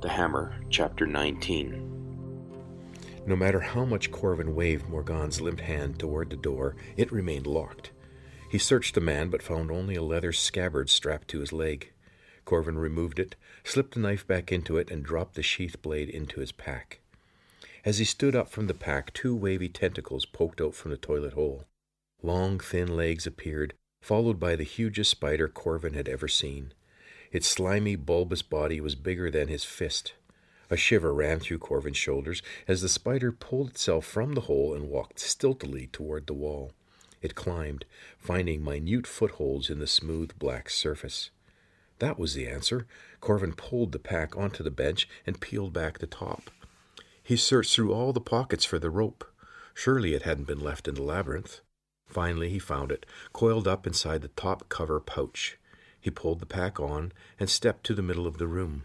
The Hammer, Chapter 19. No matter how much Corvin waved Morgan's limp hand toward the door, it remained locked. He searched the man, but found only a leather scabbard strapped to his leg. Corvin removed it, slipped the knife back into it, and dropped the sheath blade into his pack. As he stood up from the pack, two wavy tentacles poked out from the toilet hole. Long, thin legs appeared, followed by the hugest spider Corvin had ever seen. Its slimy, bulbous body was bigger than his fist. A shiver ran through Corvin's shoulders as the spider pulled itself from the hole and walked stiltily toward the wall. It climbed, finding minute footholds in the smooth black surface. That was the answer. Corvin pulled the pack onto the bench and peeled back the top. He searched through all the pockets for the rope. Surely it hadn't been left in the labyrinth. Finally, he found it, coiled up inside the top cover pouch. He pulled the pack on and stepped to the middle of the room.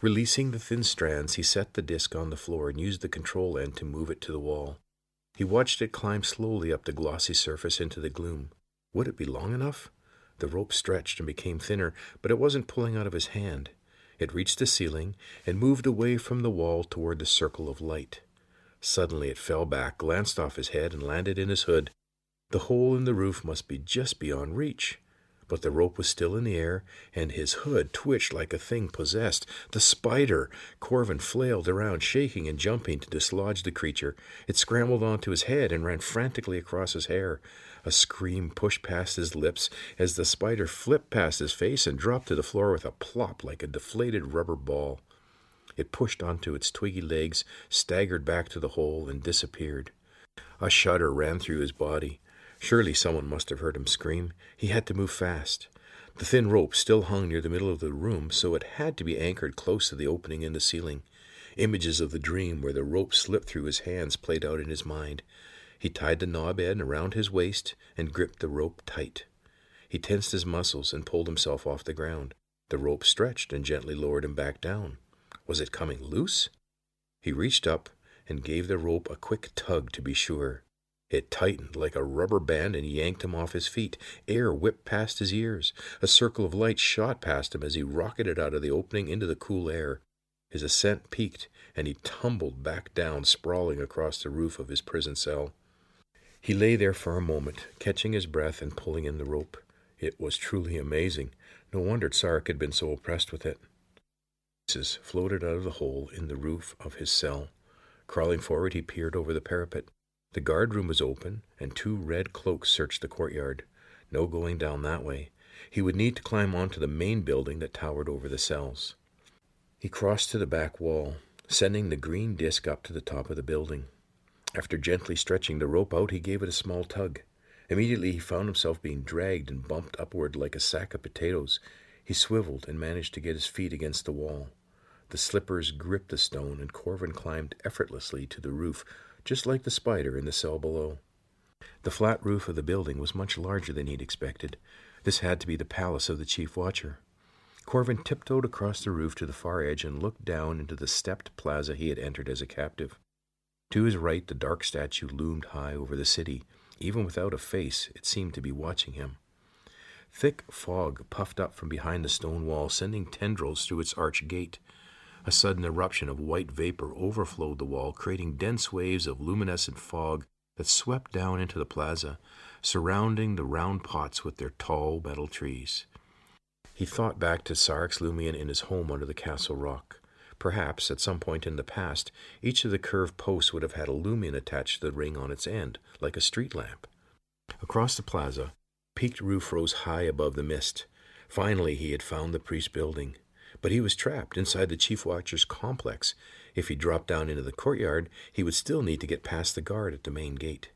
Releasing the thin strands, he set the disc on the floor and used the control end to move it to the wall. He watched it climb slowly up the glossy surface into the gloom. Would it be long enough? The rope stretched and became thinner, but it wasn't pulling out of his hand. It reached the ceiling and moved away from the wall toward the circle of light. Suddenly it fell back, glanced off his head, and landed in his hood. The hole in the roof must be just beyond reach. But the rope was still in the air, and his hood twitched like a thing possessed. The spider! Corvin flailed around, shaking and jumping to dislodge the creature. It scrambled onto his head and ran frantically across his hair. A scream pushed past his lips as the spider flipped past his face and dropped to the floor with a plop like a deflated rubber ball. It pushed onto its twiggy legs, staggered back to the hole, and disappeared. A shudder ran through his body. Surely someone must have heard him scream. He had to move fast. The thin rope still hung near the middle of the room, so it had to be anchored close to the opening in the ceiling. Images of the dream where the rope slipped through his hands played out in his mind. He tied the knob end around his waist and gripped the rope tight. He tensed his muscles and pulled himself off the ground. The rope stretched and gently lowered him back down. Was it coming loose? He reached up and gave the rope a quick tug to be sure. It tightened like a rubber band and yanked him off his feet. Air whipped past his ears. A circle of light shot past him as he rocketed out of the opening into the cool air. His ascent peaked, and he tumbled back down, sprawling across the roof of his prison cell. He lay there for a moment, catching his breath and pulling in the rope. It was truly amazing. No wonder Sarek had been so oppressed with it. Pieces floated out of the hole in the roof of his cell. Crawling forward, he peered over the parapet. The guard room was open, and two red cloaks searched the courtyard. No going down that way. He would need to climb onto the main building that towered over the cells. He crossed to the back wall, sending the green disk up to the top of the building. After gently stretching the rope out, he gave it a small tug. Immediately he found himself being dragged and bumped upward like a sack of potatoes. He swiveled and managed to get his feet against the wall. The slippers gripped the stone, and Corvin climbed effortlessly to the roof, just like the spider in the cell below. The flat roof of the building was much larger than he'd expected. This had to be the palace of the chief watcher. Corvin tiptoed across the roof to the far edge and looked down into the stepped plaza he had entered as a captive. To his right, the dark statue loomed high over the city. Even without a face, it seemed to be watching him. Thick fog puffed up from behind the stone wall, sending tendrils through its arched gate. A sudden eruption of white vapor overflowed the wall, creating dense waves of luminescent fog that swept down into the plaza, surrounding the round pots with their tall metal trees. He thought back to Sarek's Lumion in his home under the castle rock. Perhaps, at some point in the past, each of the curved posts would have had a lumen attached to the ring on its end, like a street lamp. Across the plaza, peaked roof rose high above the mist. Finally, he had found the priest building. But he was trapped inside the chief watcher's complex. If he dropped down into the courtyard, he would still need to get past the guard at the main gate.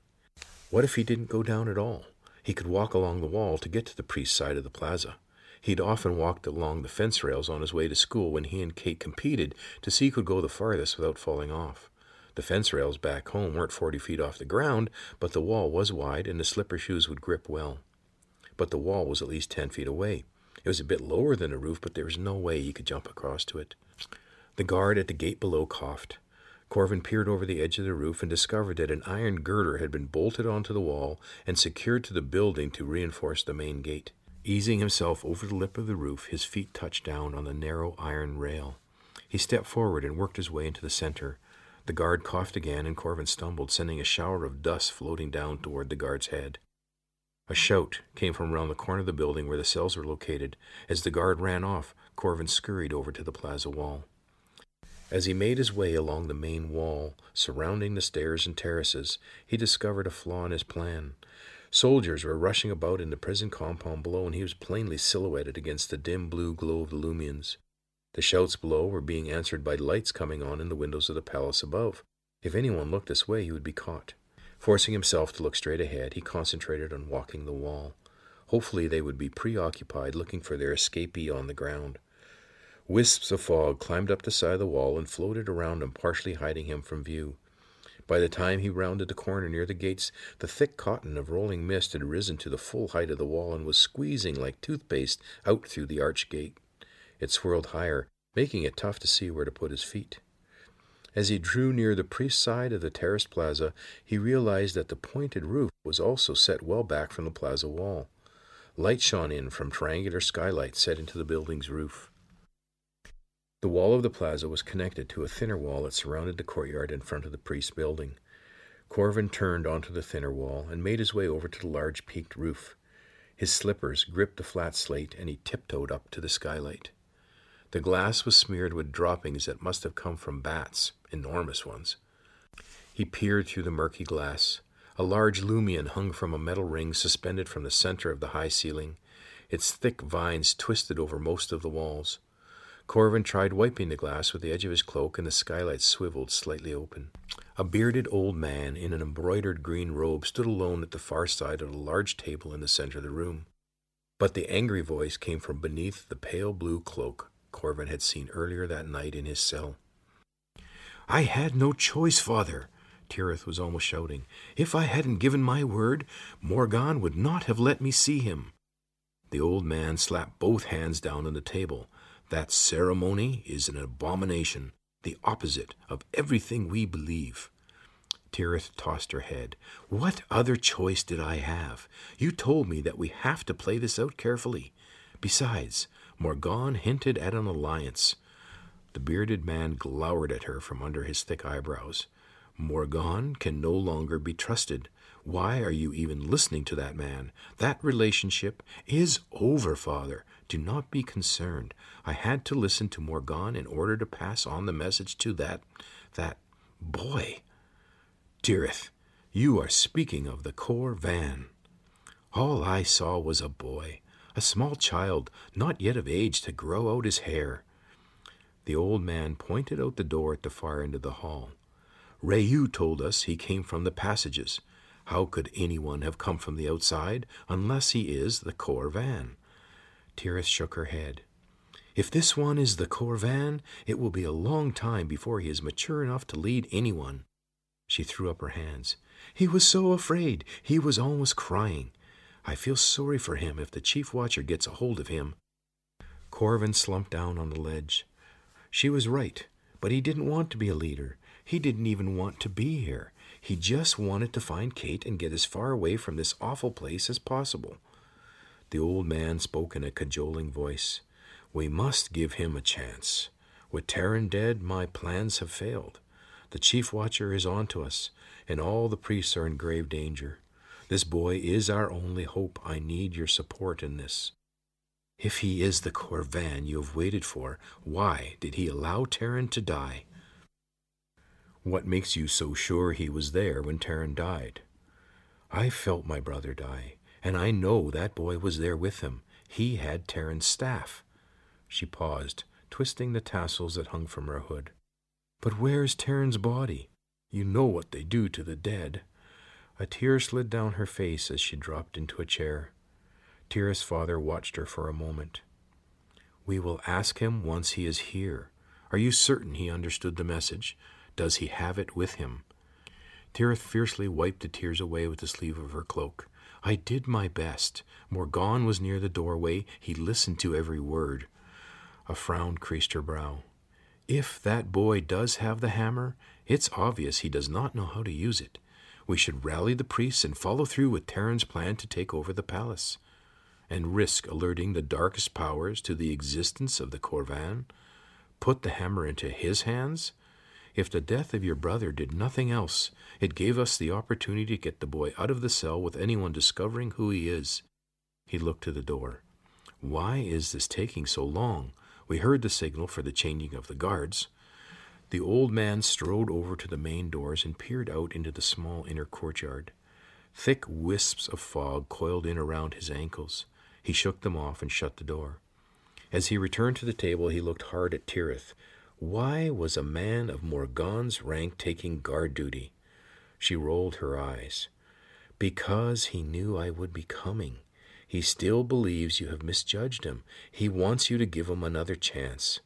What if he didn't go down at all? He could walk along the wall to get to the priest's side of the plaza. He'd often walked along the fence rails on his way to school when he and Kate competed to see who could go the farthest without falling off. The fence rails back home weren't forty feet off the ground, but the wall was wide and the slipper shoes would grip well. But the wall was at least ten feet away. It was a bit lower than the roof, but there was no way he could jump across to it. The guard at the gate below coughed. Corvin peered over the edge of the roof and discovered that an iron girder had been bolted onto the wall and secured to the building to reinforce the main gate. Easing himself over the lip of the roof, his feet touched down on the narrow iron rail. He stepped forward and worked his way into the center. The guard coughed again, and Corvin stumbled, sending a shower of dust floating down toward the guard's head. A shout came from around the corner of the building where the cells were located. As the guard ran off, Corvin scurried over to the plaza wall. As he made his way along the main wall surrounding the stairs and terraces, he discovered a flaw in his plan. Soldiers were rushing about in the prison compound below, and he was plainly silhouetted against the dim blue glow of the Lumians. The shouts below were being answered by lights coming on in the windows of the palace above. If anyone looked this way, he would be caught. Forcing himself to look straight ahead, he concentrated on walking the wall. Hopefully, they would be preoccupied looking for their escapee on the ground. Wisps of fog climbed up the side of the wall and floated around him, partially hiding him from view. By the time he rounded the corner near the gates, the thick cotton of rolling mist had risen to the full height of the wall and was squeezing like toothpaste out through the arch gate. It swirled higher, making it tough to see where to put his feet. As he drew near the priest's side of the terraced plaza, he realized that the pointed roof was also set well back from the plaza wall. Light shone in from triangular skylights set into the building's roof. The wall of the plaza was connected to a thinner wall that surrounded the courtyard in front of the priest's building. Corvin turned onto the thinner wall and made his way over to the large peaked roof. His slippers gripped the flat slate and he tiptoed up to the skylight. The glass was smeared with droppings that must have come from bats, enormous ones. He peered through the murky glass. A large Lumian hung from a metal ring suspended from the center of the high ceiling. Its thick vines twisted over most of the walls. Corvin tried wiping the glass with the edge of his cloak, and the skylight swiveled slightly open. A bearded old man in an embroidered green robe stood alone at the far side of a large table in the center of the room. But the angry voice came from beneath the pale blue cloak Corvin had seen earlier that night in his cell. I had no choice, father, Tyreth was almost shouting. If I hadn't given my word, Morgan would not have let me see him. The old man slapped both hands down on the table. That ceremony is an abomination, the opposite of everything we believe. Tyreth tossed her head. What other choice did I have? You told me that we have to play this out carefully. Besides, Morgan hinted at an alliance. The bearded man glowered at her from under his thick eyebrows. Morgan can no longer be trusted. Why are you even listening to that man? That relationship is over, father. Do not be concerned. I had to listen to Morgan in order to pass on the message to that that boy. Tyreth, you are speaking of the Corvan. All I saw was a boy a small child, not yet of age to grow out his hair. The old man pointed out the door at the far end of the hall. Rayu told us he came from the passages. How could anyone have come from the outside unless he is the Corvan? Tyreth shook her head. If this one is the Corvan, it will be a long time before he is mature enough to lead anyone. She threw up her hands. He was so afraid. He was almost crying. I feel sorry for him if the chief watcher gets a hold of him. Corvin slumped down on the ledge. She was right, but he didn't want to be a leader. He didn't even want to be here. He just wanted to find Kate and get as far away from this awful place as possible. The old man spoke in a cajoling voice. We must give him a chance. With Taryn dead, my plans have failed. The chief watcher is on to us, and all the priests are in grave danger. This boy is our only hope. I need your support in this. If he is the Corvan you have waited for, why did he allow Taryn to die? What makes you so sure he was there when Taryn died? I felt my brother die, and I know that boy was there with him. He had Taryn's staff. She paused, twisting the tassels that hung from her hood. But where's Taryn's body? You know what they do to the dead. A tear slid down her face as she dropped into a chair. Tyreth's father watched her for a moment. We will ask him once he is here. Are you certain he understood the message? Does he have it with him? Tyreth fiercely wiped the tears away with the sleeve of her cloak. I did my best. Morgan was near the doorway. He listened to every word. A frown creased her brow. If that boy does have the hammer, it's obvious he does not know how to use it. We should rally the priests and follow through with Taryn's plan to take over the palace, and risk alerting the darkest powers to the existence of the Corvan. put the hammer into his hands? If the death of your brother did nothing else, it gave us the opportunity to get the boy out of the cell with anyone discovering who he is. He looked to the door. Why is this taking so long? We heard the signal for the changing of the guards. The old man strode over to the main doors and peered out into the small inner courtyard. Thick wisps of fog coiled in around his ankles. He shook them off and shut the door. As he returned to the table, he looked hard at Tyreth. Why was a man of Morgan's rank taking guard duty? She rolled her eyes. Because he knew I would be coming. He still believes you have misjudged him. He wants you to give him another chance.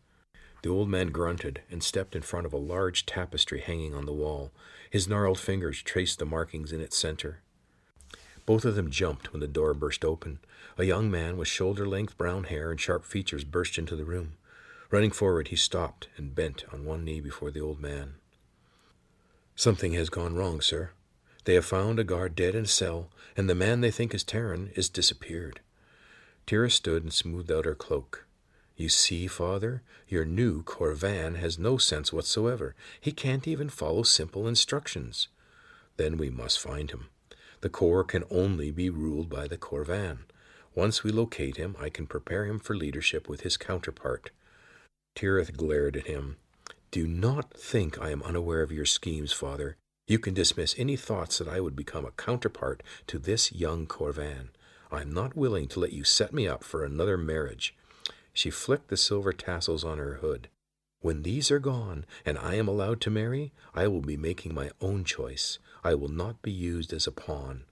The old man grunted and stepped in front of a large tapestry hanging on the wall. His gnarled fingers traced the markings in its center. Both of them jumped when the door burst open. A young man with shoulder length brown hair and sharp features burst into the room. Running forward, he stopped and bent on one knee before the old man. Something has gone wrong, sir. They have found a guard dead in a cell, and the man they think is Taryn is disappeared. Tira stood and smoothed out her cloak. You see, father, your new Corvan has no sense whatsoever. He can't even follow simple instructions. Then we must find him. The Cor can only be ruled by the Corvan. Once we locate him, I can prepare him for leadership with his counterpart. Tyreth glared at him. Do not think I am unaware of your schemes, father. You can dismiss any thoughts that I would become a counterpart to this young Corvan. I am not willing to let you set me up for another marriage. She flicked the silver tassels on her hood. When these are gone, and I am allowed to marry, I will be making my own choice. I will not be used as a pawn.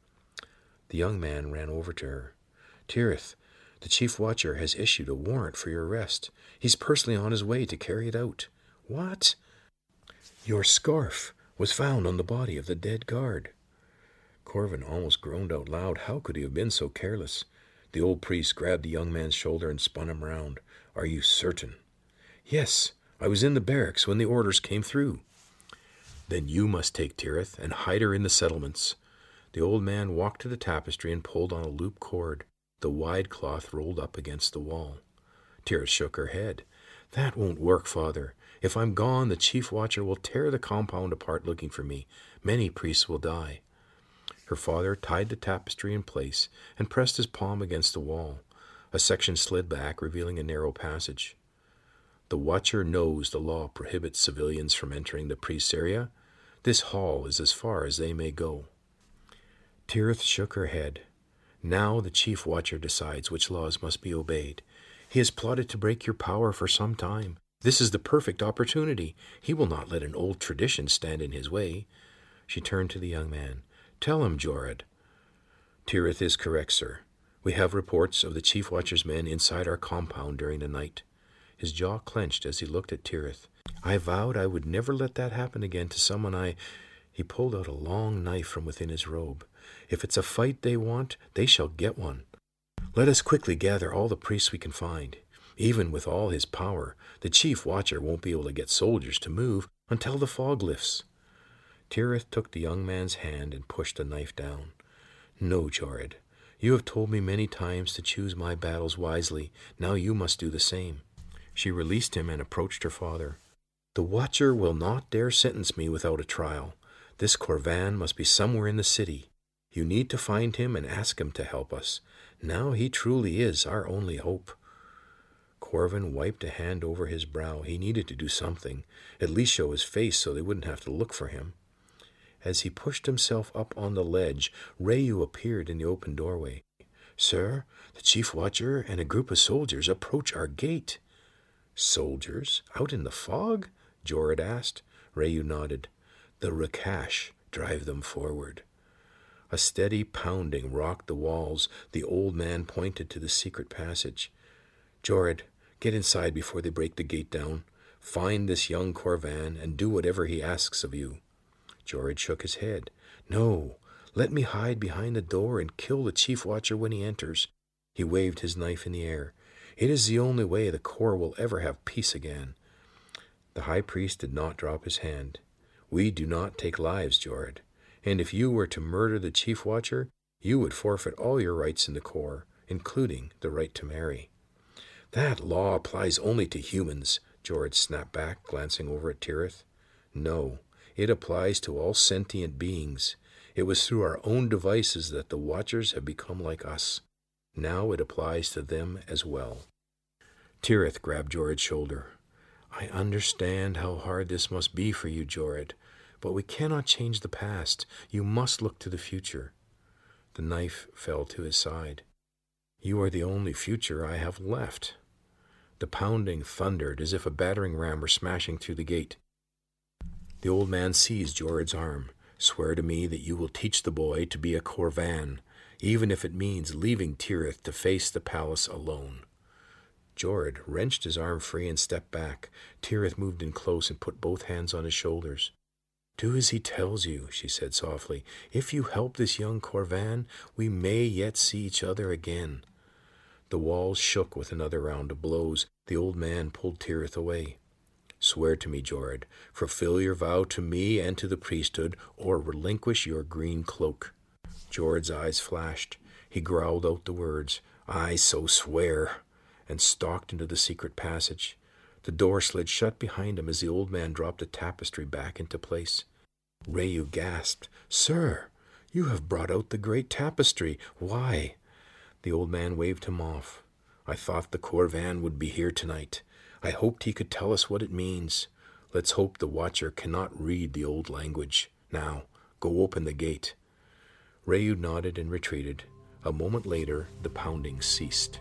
The young man ran over to her. Tyreth, the chief watcher has issued a warrant for your arrest. He's personally on his way to carry it out. What? Your scarf was found on the body of the dead guard. Corvin almost groaned out loud. How could he have been so careless? The old priest grabbed the young man's shoulder and spun him round. Are you certain? Yes, I was in the barracks when the orders came through. Then you must take Tyreth and hide her in the settlements. The old man walked to the tapestry and pulled on a loop cord. The wide cloth rolled up against the wall. Tyreth shook her head. That won't work, father. If I'm gone, the chief watcher will tear the compound apart looking for me. Many priests will die. Her father tied the tapestry in place and pressed his palm against the wall. A section slid back, revealing a narrow passage. The watcher knows the law prohibits civilians from entering the priest's area. This hall is as far as they may go. Tyreth shook her head. Now the chief watcher decides which laws must be obeyed. He has plotted to break your power for some time. This is the perfect opportunity. He will not let an old tradition stand in his way. She turned to the young man. Tell him, Jorid. Tyreth is correct, sir. We have reports of the Chief Watcher's men inside our compound during the night. His jaw clenched as he looked at Tyreth. I vowed I would never let that happen again to someone I. He pulled out a long knife from within his robe. If it's a fight they want, they shall get one. Let us quickly gather all the priests we can find. Even with all his power, the chief watcher won't be able to get soldiers to move until the fog lifts. Tyreth took the young man's hand and pushed the knife down. No, Jorid. You have told me many times to choose my battles wisely. Now you must do the same. She released him and approached her father. The Watcher will not dare sentence me without a trial. This Corvan must be somewhere in the city. You need to find him and ask him to help us. Now he truly is our only hope. Corvin wiped a hand over his brow. He needed to do something, at least show his face so they wouldn't have to look for him. As he pushed himself up on the ledge, Rayu appeared in the open doorway. Sir, the chief watcher and a group of soldiers approach our gate. Soldiers? Out in the fog? Jorid asked. Rayu nodded. The Rakash drive them forward. A steady pounding rocked the walls. The old man pointed to the secret passage. Jorid, get inside before they break the gate down. Find this young Corvan and do whatever he asks of you. Jorid shook his head. No, let me hide behind the door and kill the chief watcher when he enters. He waved his knife in the air. It is the only way the Cor will ever have peace again. The high priest did not drop his hand. We do not take lives, Jorid, and if you were to murder the chief watcher, you would forfeit all your rights in the Cor, including the right to marry. That law applies only to humans. Jorid snapped back, glancing over at Tyreth. No, it applies to all sentient beings. It was through our own devices that the Watchers have become like us. Now it applies to them as well. Tyreth grabbed Jorid's shoulder. I understand how hard this must be for you, Jorid, but we cannot change the past. You must look to the future. The knife fell to his side. You are the only future I have left. The pounding thundered as if a battering ram were smashing through the gate. The old man seized Jorid's arm. Swear to me that you will teach the boy to be a Corvan, even if it means leaving Tyreth to face the palace alone. Jorid wrenched his arm free and stepped back. Tyreth moved in close and put both hands on his shoulders. Do as he tells you, she said softly. If you help this young Corvan, we may yet see each other again. The walls shook with another round of blows. The old man pulled Tyreth away. Swear to me, Jorid. Fulfill your vow to me and to the priesthood, or relinquish your green cloak. Jorid's eyes flashed. He growled out the words, I so swear, and stalked into the secret passage. The door slid shut behind him as the old man dropped the tapestry back into place. Rayu gasped, Sir, you have brought out the great tapestry. Why? The old man waved him off. I thought the Corvan would be here tonight. I hoped he could tell us what it means. Let's hope the Watcher cannot read the old language. Now, go open the gate. Rayu nodded and retreated. A moment later, the pounding ceased.